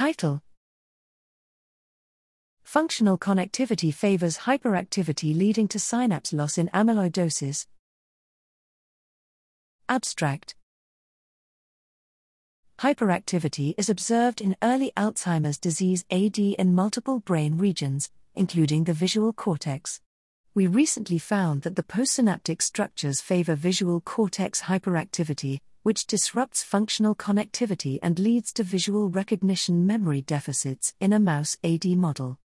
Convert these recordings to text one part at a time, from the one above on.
Title Functional connectivity favors hyperactivity leading to synapse loss in amyloidosis. Abstract Hyperactivity is observed in early Alzheimer's disease AD in multiple brain regions, including the visual cortex. We recently found that the postsynaptic structures favor visual cortex hyperactivity, which disrupts functional connectivity and leads to visual recognition memory deficits in a mouse AD model.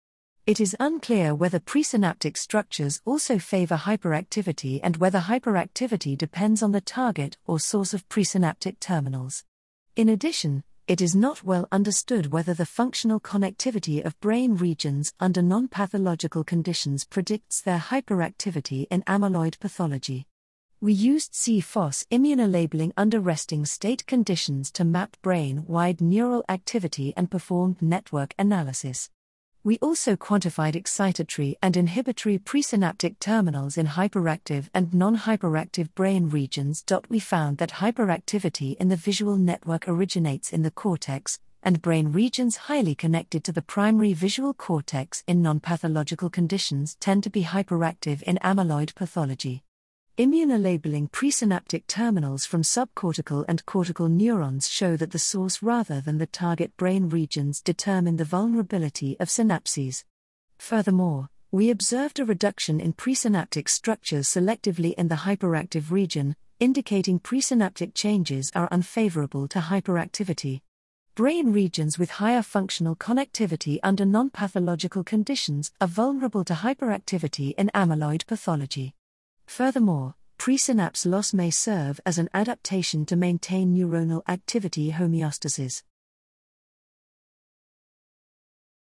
It is unclear whether presynaptic structures also favor hyperactivity and whether hyperactivity depends on the target or source of presynaptic terminals. In addition, it is not well understood whether the functional connectivity of brain regions under non pathological conditions predicts their hyperactivity in amyloid pathology. We used c-Fos immunolabeling under resting state conditions to map brain wide neural activity and performed network analysis. We also quantified excitatory and inhibitory presynaptic terminals in hyperactive and non hyperactive brain regions. We found that hyperactivity in the visual network originates in the cortex, and brain regions highly connected to the primary visual cortex in non pathological conditions tend to be hyperactive in amyloid pathology. Immunolabeling presynaptic terminals from subcortical and cortical neurons show that the source rather than the target brain regions determine the vulnerability of synapses. Furthermore, we observed a reduction in presynaptic structures selectively in the hyperactive region, indicating presynaptic changes are unfavorable to hyperactivity. Brain regions with higher functional connectivity under non pathological conditions are vulnerable to hyperactivity in amyloid pathology. Furthermore, presynapse loss may serve as an adaptation to maintain neuronal activity homeostasis.